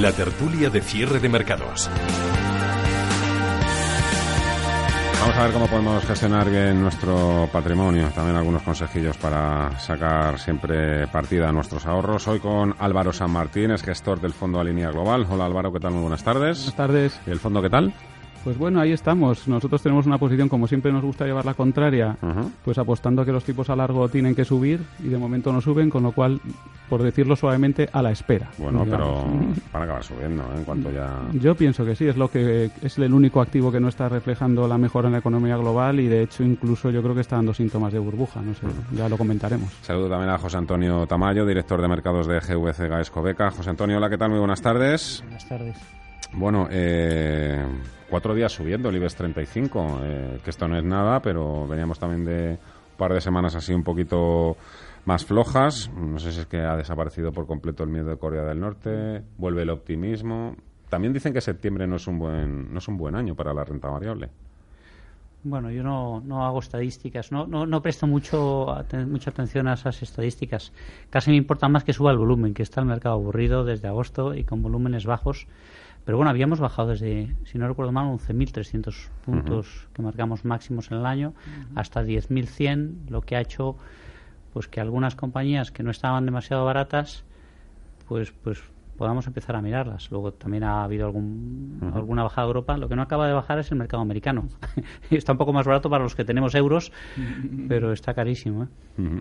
La tertulia de cierre de mercados. Vamos a ver cómo podemos gestionar bien nuestro patrimonio. También algunos consejillos para sacar siempre partida a nuestros ahorros. Hoy con Álvaro San Martín, es gestor del Fondo Alinea Global. Hola Álvaro, ¿qué tal? Muy buenas tardes. Buenas tardes. ¿Y el fondo qué tal? Pues bueno, ahí estamos. Nosotros tenemos una posición, como siempre nos gusta llevar la contraria, pues apostando a que los tipos a largo tienen que subir y de momento no suben, con lo cual, por decirlo suavemente, a la espera. Bueno, pero van a acabar subiendo ¿eh? en cuanto ya... Yo pienso que sí, es lo que es el único activo que no está reflejando la mejora en la economía global y de hecho incluso yo creo que está dando síntomas de burbuja, no sé, ya lo comentaremos. Saludo también a José Antonio Tamayo, director de mercados de GVC Gaesco Beca. José Antonio, hola, ¿qué tal? Muy buenas tardes. Buenas tardes. Bueno, eh, cuatro días subiendo el IBEX 35, eh, que esto no es nada, pero veníamos también de un par de semanas así un poquito más flojas. No sé si es que ha desaparecido por completo el miedo de Corea del Norte, vuelve el optimismo. También dicen que septiembre no es un buen, no es un buen año para la renta variable. Bueno, yo no, no hago estadísticas, no, no, no presto mucho, mucha atención a esas estadísticas. Casi me importa más que suba el volumen, que está el mercado aburrido desde agosto y con volúmenes bajos. Pero bueno, habíamos bajado desde, si no recuerdo mal, 11.300 puntos que marcamos máximos en el año hasta 10.100, lo que ha hecho pues que algunas compañías que no estaban demasiado baratas, pues pues podamos empezar a mirarlas. Luego también ha habido algún, alguna bajada de Europa. Lo que no acaba de bajar es el mercado americano. está un poco más barato para los que tenemos euros, pero está carísimo. ¿eh?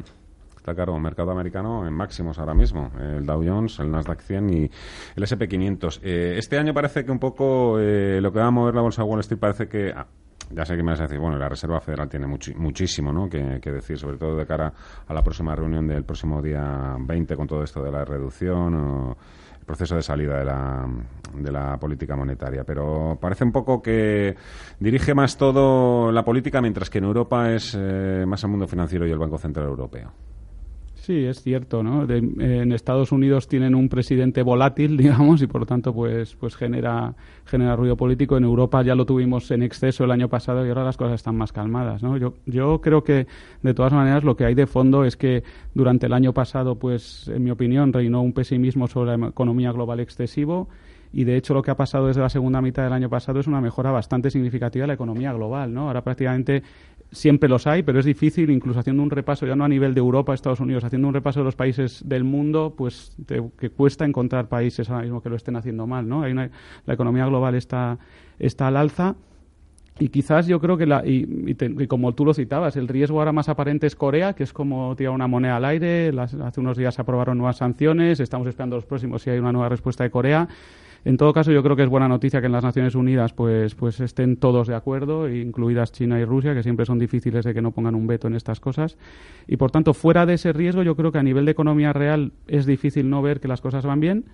Claro, mercado americano en máximos ahora mismo. El Dow Jones, el Nasdaq 100 y el SP 500. Eh, este año parece que un poco eh, lo que va a mover la bolsa Wall Street parece que... Ah, ya sé que me vas a decir, bueno, la Reserva Federal tiene muchísimo ¿no? que, decir, sobre todo de cara a la próxima reunión del próximo día 20 con todo esto de la reducción o el proceso de salida de la, de la política monetaria. Pero parece un poco que dirige más todo la política, mientras que en Europa es eh, más el mundo financiero y el Banco Central Europeo. Sí, es cierto, ¿no? en Estados Unidos tienen un presidente volátil, digamos, y por lo tanto, pues, pues genera, genera ruido político. En Europa ya lo tuvimos en exceso el año pasado y ahora las cosas están más calmadas, ¿no? Yo, yo creo que, de todas maneras, lo que hay de fondo es que durante el año pasado, pues, en mi opinión, reinó un pesimismo sobre la economía global excesivo y de hecho lo que ha pasado desde la segunda mitad del año pasado es una mejora bastante significativa de la economía global, ¿no? Ahora prácticamente siempre los hay, pero es difícil, incluso haciendo un repaso, ya no a nivel de Europa, Estados Unidos, haciendo un repaso de los países del mundo, pues que cuesta encontrar países ahora mismo que lo estén haciendo mal, ¿no? Hay la economía global está, está al alza. Y quizás yo creo que, la, y, como tú lo citabas, el riesgo ahora más aparente es Corea, que es como tirar una moneda al aire. hace unos días se aprobaron nuevas sanciones, estamos esperando los próximos si hay una nueva respuesta de Corea. En todo caso, yo creo que es buena noticia que en las Naciones Unidas pues, pues estén todos de acuerdo, incluidas China y Rusia, que siempre son difíciles de que no pongan un veto en estas cosas. Y por tanto, fuera de ese riesgo, yo creo que a nivel de economía real es difícil no ver que las cosas van bien.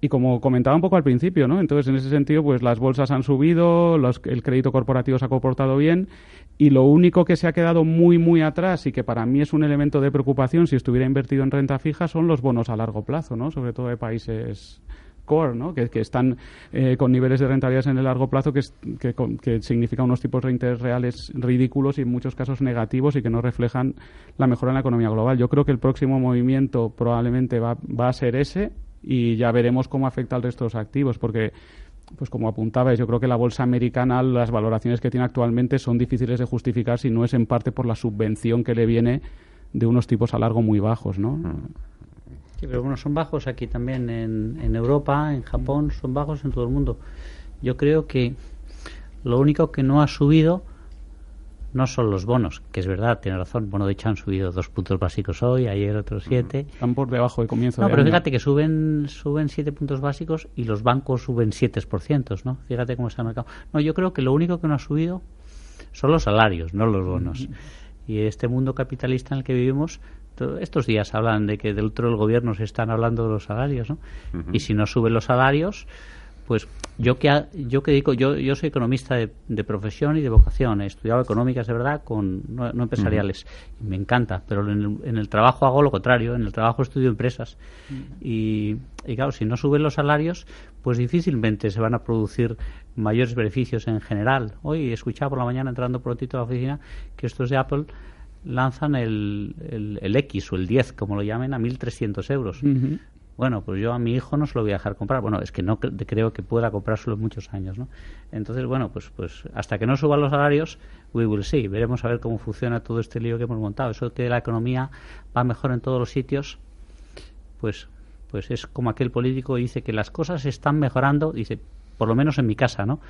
Y como comentaba un poco al principio, ¿no? Entonces, en ese sentido, pues las bolsas han subido, el crédito corporativo se ha comportado bien y lo único que se ha quedado muy, muy atrás y que para mí es un elemento de preocupación si estuviera invertido en renta fija son los bonos a largo plazo, ¿no? Sobre todo de países core, ¿no? que, están eh, con niveles de rentabilidad en el largo plazo que, que, que, significa unos tipos de interés reales ridículos y en muchos casos negativos y que no reflejan la mejora en la economía global. Yo creo que el próximo movimiento probablemente va, va a ser ese y ya veremos cómo afecta al resto de los activos, porque pues como apuntabais, yo creo que la bolsa americana, las valoraciones que tiene actualmente son difíciles de justificar si no es en parte por la subvención que le viene de unos tipos a largo muy bajos, ¿no? Mm. Sí, pero bueno, son bajos aquí también en, en Europa, en Japón, son bajos en todo el mundo. Yo creo que lo único que no ha subido no son los bonos, que es verdad, tiene razón. Bueno, de hecho han subido dos puntos básicos hoy, ayer otros siete. Están por debajo de comienzo. No, pero fíjate que suben suben siete puntos básicos y los bancos suben siete por ciento, ¿no? Fíjate cómo está el mercado. No, yo creo que lo único que no ha subido son los salarios, no los bonos. Y este mundo capitalista en el que vivimos estos días hablan de que del otro del gobierno se están hablando de los salarios, ¿no? Y si no suben los salarios, pues yo que yo que digo yo yo soy economista de, profesión y de vocación. He estudiado económicas de verdad con no, empresariales. Me encanta pero en el, trabajo hago lo contrario. En el trabajo estudio empresas. Y, y, claro si no suben los salarios pues difícilmente se van a producir mayores beneficios en general. Hoy he escuchado por la mañana entrando prontito a la oficina que estos de Apple lanzan el, el, X o el 10, como lo llamen, a 1.300 euros. Bueno, pues yo a mi hijo no se lo voy a dejar comprar. Bueno, es que no creo que pueda comprárselo en muchos años, ¿no? Entonces, bueno, pues, pues hasta que no suban los salarios, we will see. Veremos a ver cómo funciona todo este lío que hemos montado. Eso que la economía va mejor en todos los sitios, pues, pues es como aquel político dice que las cosas están mejorando, dice, por lo menos en mi casa, ¿no?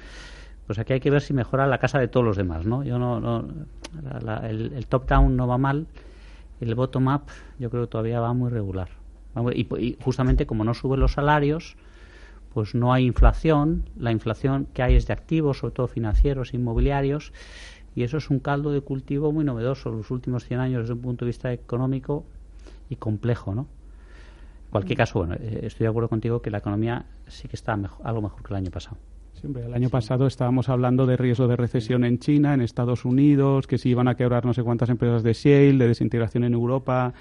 Pues aquí hay que ver si mejora la casa de todos los demás, ¿no? Yo no, no el, el top-down no va mal, el bottom-up yo creo que todavía va muy regular. Y, justamente como no suben los salarios, pues no hay inflación. La inflación que hay es de activos, sobre todo financieros, inmobiliarios, y eso es un caldo de cultivo muy novedoso los últimos 100 años desde un punto de vista económico y complejo, ¿no? En cualquier caso, bueno, eh, estoy de acuerdo contigo que la economía sí que está algo mejor que el año pasado. El año pasado estábamos hablando de riesgo de recesión en China, en Estados Unidos, que si iban a quebrar no sé cuántas empresas de shale, de desintegración en Europa.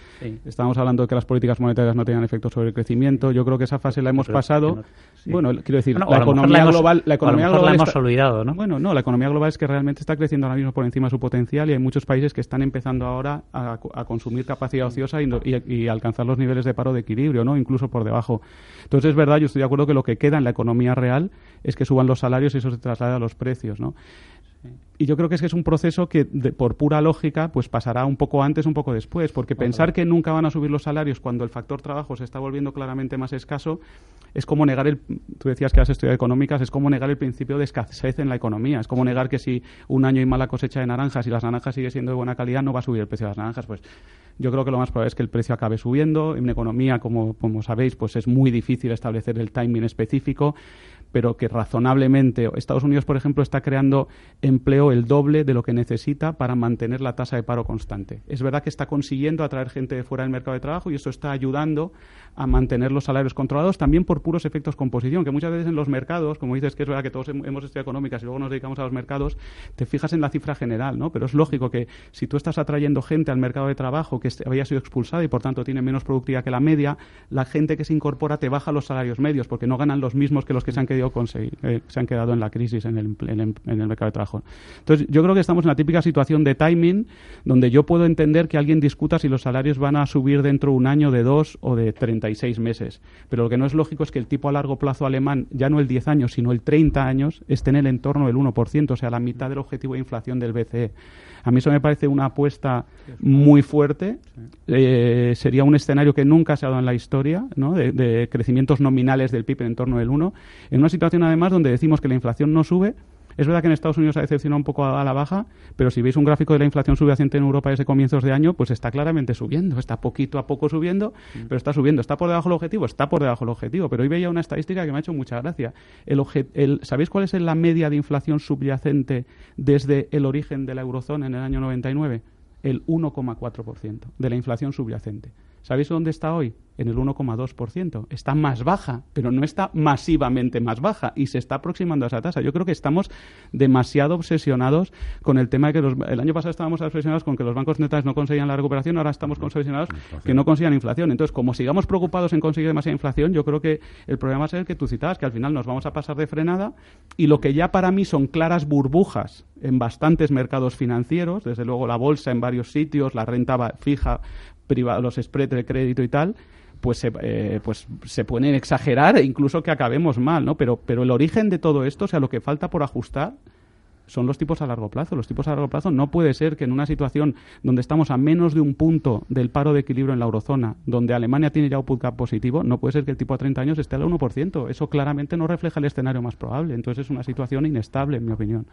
Estábamos hablando de que las políticas monetarias no tenían efecto sobre el crecimiento. Yo creo que esa fase la hemos pasado. Bueno, quiero decir, la economía global, la economía global la hemos olvidado, ¿no? Bueno, no, la economía global es que realmente está creciendo ahora mismo por encima de su potencial y hay muchos países que están empezando ahora a, consumir capacidad ociosa y, y, alcanzar los niveles de paro de equilibrio, ¿no? Incluso por debajo. Entonces es verdad, yo estoy de acuerdo que lo que queda en la economía real es que suban los salarios y eso se traslada a los precios, ¿no? Y yo creo que es que es un proceso que, por pura lógica, pues pasará un poco antes, un poco después, porque pensar que nunca van a subir los salarios cuando el factor trabajo se está volviendo claramente más escaso es como negar el. Tú decías que has estudiado económicas, es como negar el principio de escasez en la economía. Es como negar que si un año hay mala cosecha de naranjas y las naranjas sigue siendo de buena calidad, no va a subir el precio de las naranjas. Pues yo creo que lo más probable es que el precio acabe subiendo. En economía, como, como sabéis, pues es muy difícil establecer el timing específico pero que razonablemente Estados Unidos, por ejemplo, está creando empleo el doble de lo que necesita para mantener la tasa de paro constante. Es verdad que está consiguiendo atraer gente de fuera del mercado de trabajo y eso está ayudando a mantener los salarios controlados también por puros efectos composición, que muchas veces en los mercados, como dices que es verdad que todos hemos estudiado económicas y luego nos dedicamos a los mercados, te fijas en la cifra general, ¿no? Pero es lógico que si tú estás atrayendo gente al mercado de trabajo que había sido expulsada y por tanto tiene menos productividad que la media, la gente que se incorpora te baja los salarios medios porque no ganan los mismos que los que se han conseguir, eh, se han quedado en la crisis en el, en, el, mercado de trabajo. Entonces, yo creo que estamos en la típica situación de timing donde yo puedo entender que alguien discuta si los salarios van a subir dentro de un año, de dos o de 36 meses. Pero lo que no es lógico es que el tipo a largo plazo alemán, ya no el 10 años, sino el 30 años, esté en el entorno del 1%, o sea, la mitad del objetivo de inflación del BCE. A mí eso me parece una apuesta muy fuerte. Eh, sería un escenario que nunca se ha dado en la historia, ¿no? de, de crecimientos nominales del PIB en torno del 1, en una situación además donde decimos que la inflación no sube, es verdad que en Estados Unidos ha decepcionado un poco a, la baja, pero si veis un gráfico de la inflación subyacente en Europa desde comienzos de año, pues está claramente subiendo, está poquito a poco subiendo, mm. pero está subiendo. ¿Está por debajo del objetivo? Está por debajo del objetivo. Pero hoy veía una estadística que me ha hecho mucha gracia. El, ¿Sabéis cuál es la media de inflación subyacente desde el origen de la eurozona en el año 99? El 1,4% de la inflación subyacente. ¿Sabéis dónde está hoy? En el 1,2%. Está más baja, pero no está masivamente más baja y se está aproximando a esa tasa. Yo creo que estamos demasiado obsesionados con el tema de que los, el año pasado estábamos obsesionados con que los bancos centrales no conseguían la recuperación, ahora estamos obsesionados que no consigan inflación. Entonces, como sigamos preocupados en conseguir demasiada inflación, yo creo que el problema va a ser el que tú citabas, que al final nos vamos a pasar de frenada y lo que ya para mí son claras burbujas en bastantes mercados financieros, desde luego la bolsa en varios sitios, la renta fija los spreads de crédito y tal, pues se, eh, pues se pueden exagerar e incluso que acabemos mal, ¿no? Pero, pero el origen de todo esto, o sea, lo que falta por ajustar son los tipos a largo plazo. Los tipos a largo plazo no puede ser que en una situación donde estamos a menos de un punto del paro de equilibrio en la eurozona, donde Alemania tiene ya output cap positivo, no puede ser que el tipo a 30 años esté al 1%. Eso claramente no refleja el escenario más probable. Entonces es una situación inestable, en mi opinión.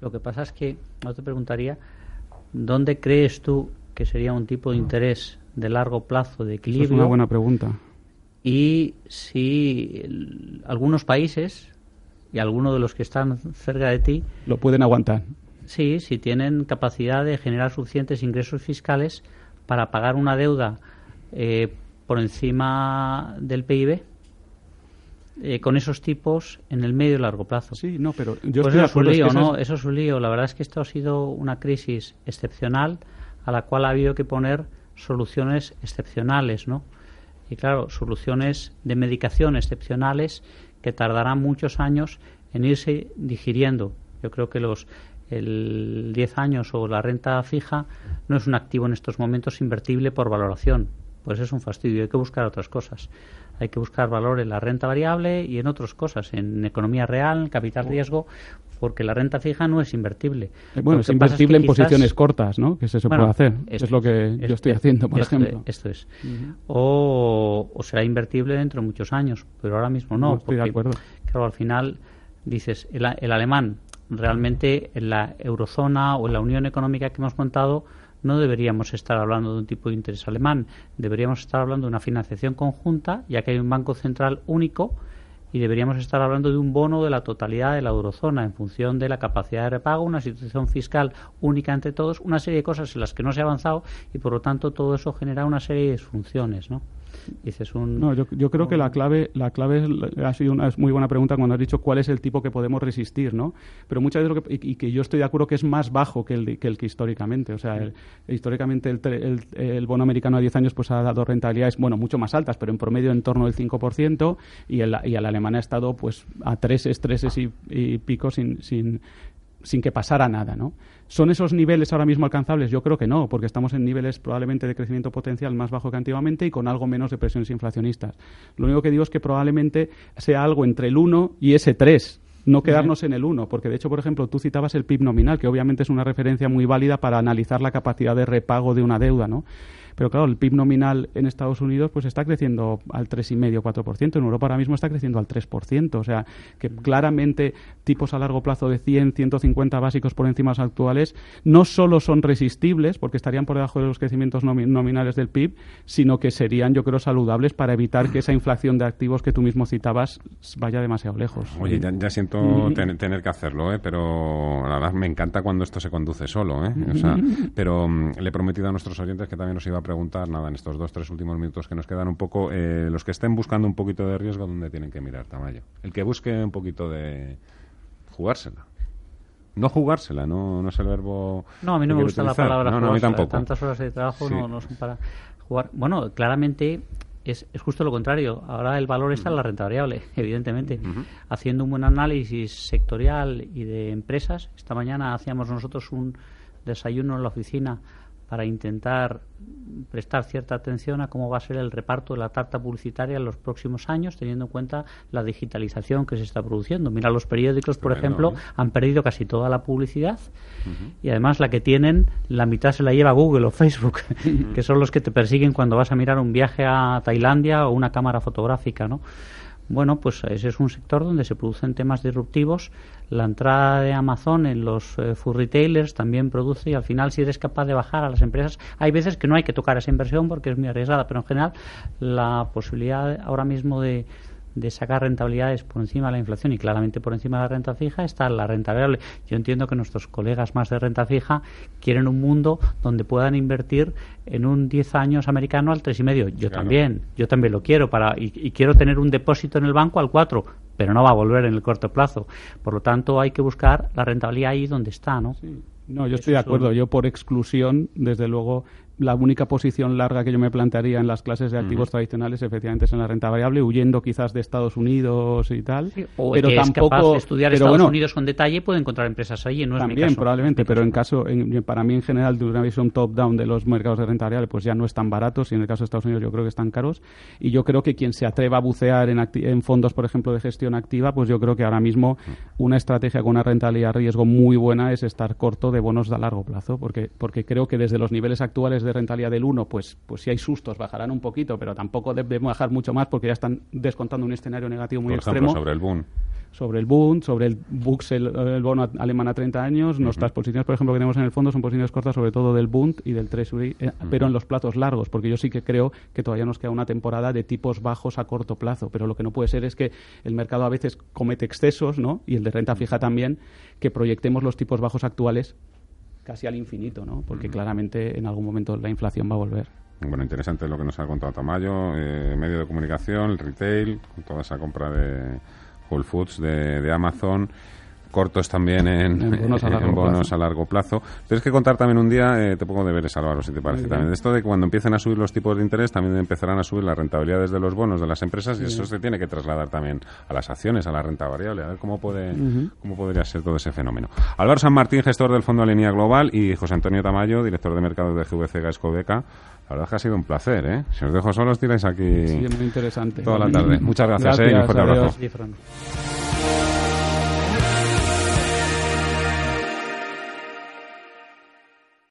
Lo que pasa es que, no te preguntaría, ¿dónde crees tú que sería un tipo de interés de largo plazo de equilibrio. es una buena pregunta. Y si algunos países y algunos de los que están cerca de ti lo pueden aguantar. Sí, si tienen capacidad de generar suficientes ingresos fiscales para pagar una deuda eh, por encima del PIB eh, con esos tipos en el medio y largo plazo. Sí, no, pero yo pues eso es un lío, ¿no? Eso es un lío. La verdad es que esto ha sido una crisis excepcional a la cual ha habido que poner soluciones excepcionales, ¿no? Y claro, soluciones de medicación excepcionales que tardarán muchos años en irse digiriendo. Yo creo que los el 10 años o la renta fija no es un activo en estos momentos invertible por valoración. Pues es un fastidio. Hay que buscar otras cosas. Hay que buscar valor en la renta variable y en otras cosas, en economía real, capital riesgo, porque la renta fija no es invertible. Eh, bueno, es invertible en posiciones cortas, ¿no? Que se, puede hacer. es lo que yo estoy haciendo, por ejemplo. Esto es. o, será invertible dentro de muchos años, pero ahora mismo no. estoy de acuerdo. Claro, al final dices, el, el alemán realmente en la eurozona o en la unión económica que hemos montado no deberíamos estar hablando de un tipo de interés alemán, deberíamos estar hablando de una financiación conjunta, ya que hay un banco central único y deberíamos estar hablando de un bono de la totalidad de la eurozona en función de la capacidad de repago, una situación fiscal única entre todos, una serie de cosas en las que no se ha avanzado y por lo tanto todo eso genera una serie de disfunciones, ¿no? Dices un, no, yo, yo creo que la clave, la clave ha sido una muy buena pregunta cuando has dicho cuál es el tipo que podemos resistir, ¿no? Pero muchas veces lo que, y, que yo estoy de acuerdo que es más bajo que el, que, el que históricamente, o sea, históricamente el, el, bono americano a 10 años pues ha dado rentabilidades, bueno, mucho más altas, pero en promedio en torno del 5% y el, y el alemán ha estado pues a tres estreses y, y pico sin, sin, sin que pasara nada, ¿no? ¿Son esos niveles ahora mismo alcanzables? Yo creo que no, porque estamos en niveles probablemente de crecimiento potencial más bajo que antiguamente y con algo menos de presiones inflacionistas. Lo único que digo es que probablemente sea algo entre el 1 y ese 3, no quedarnos en el 1, porque de hecho, por ejemplo, tú citabas el PIB nominal, que obviamente es una referencia muy válida para analizar la capacidad de repago de una deuda, ¿no? Pero claro, el PIB nominal en Estados Unidos pues está creciendo al 3,5-4%. En Europa ahora mismo está creciendo al 3%. O sea, que claramente tipos a largo plazo de 100, 150 básicos por encima de los actuales no solo son resistibles, porque estarían por debajo de los crecimientos nominales del PIB, sino que serían, yo creo, saludables para evitar que esa inflación de activos que tú mismo citabas vaya demasiado lejos. Oye, ya, siento tener que hacerlo, ¿eh? pero la verdad me encanta cuando esto se conduce solo. ¿eh? O sea, pero mm, le he prometido a nuestros oyentes que también nos iba a preguntar, nada, en estos dos, tres últimos minutos que nos quedan un poco, eh, los que estén buscando un poquito de riesgo, ¿dónde tienen que mirar, Tamayo? El que busque un poquito de jugársela. No jugársela, no, no es el verbo. No, a mí no me gusta la palabra no, no, a mí tampoco. Tantas horas de trabajo no, no, son para jugar. Bueno, claramente es, es, justo lo contrario. Ahora el valor está en la renta variable, evidentemente. Haciendo un buen análisis sectorial y de empresas, esta mañana hacíamos nosotros un desayuno en la oficina para intentar prestar cierta atención a cómo va a ser el reparto de la tarta publicitaria en los próximos años, teniendo en cuenta la digitalización que se está produciendo. Mira, los periódicos, por ejemplo, han perdido casi toda la publicidad y además la que tienen, la mitad se la lleva Google o Facebook, que son los que te persiguen cuando vas a mirar un viaje a Tailandia o una cámara fotográfica, ¿no? Bueno, pues ese es un sector donde se producen temas disruptivos. La entrada de Amazon en los eh, retailers también produce y al final si eres capaz de bajar a las empresas, hay veces que no hay que tocar esa inversión porque es muy arriesgada, pero en general la posibilidad ahora mismo de, de sacar rentabilidades por encima de la inflación y claramente por encima de la renta fija está la renta variable. Yo entiendo que nuestros colegas más de renta fija quieren un mundo donde puedan invertir en un 10 años americano al 3,5. Yo también, yo también lo quiero para y, quiero tener un depósito en el banco al 4, pero no va a volver en el corto plazo. Por lo tanto, hay que buscar la rentabilidad ahí donde está, ¿no? No, yo estoy de acuerdo. Yo por exclusión, desde luego, la única posición larga que yo me plantearía en las clases de activos tradicionales efectivamente es en la renta variable, huyendo quizás de Estados Unidos y tal. o pero tampoco estudiar Estados Unidos con detalle puede encontrar empresas allí, no También, probablemente, pero en caso, para mí en general, de una visión top-down de los mercados de renta variable, pues ya no están baratos y en el caso de Estados Unidos yo creo que están caros. Y yo creo que quien se atreva a bucear en, en fondos, por ejemplo, de gestión activa, pues yo creo que ahora mismo una estrategia con una rentabilidad riesgo muy buena es estar corto de bonos de largo plazo, porque, porque creo que desde los niveles actuales de de rentabilidad del 1, pues, pues si hay sustos bajarán un poquito, pero tampoco deben bajar mucho más porque ya están descontando un escenario negativo muy Por extremo. sobre el boom. Sobre el Bund, sobre el Bux, el, bono alemán a 30 años. Nuestras posiciones, por ejemplo, que tenemos en el fondo son posiciones cortas sobre todo del Bund y del Treasury, eh, pero en los plazos largos, porque yo sí que creo que todavía nos queda una temporada de tipos bajos a corto plazo, pero lo que no puede ser es que el mercado a veces comete excesos, ¿no? Y el de renta fija también, que proyectemos los tipos bajos actuales casi al infinito, ¿no? Porque claramente en algún momento la inflación va a volver. Bueno, interesante lo que nos ha contado Tamayo, eh, medio de comunicación, el retail, con toda esa compra de Whole Foods, de, Amazon. Cortos también en, En bonos a en largo bonos plazo. a largo plazo. Tienes que contar también un día, eh, te pongo deberes, Álvaro, si te parece. También de esto de que cuando empiecen a subir los tipos de interés, también empezarán a subir las rentabilidades de los bonos de las empresas y eso se tiene que trasladar también a las acciones, a la renta variable. A ver cómo, puede, cómo podría ser todo ese fenómeno. Álvaro San Martín, gestor del Fondo Alinea Global, y José Antonio Tamayo, director de mercados de GVC Gaesco Beca. La verdad es que ha sido un placer, ¿eh? Si os dejo solos, tiráis aquí Sí, muy interesante. toda la tarde. Muchas gracias, ¿eh? Y un fuerte abrazo.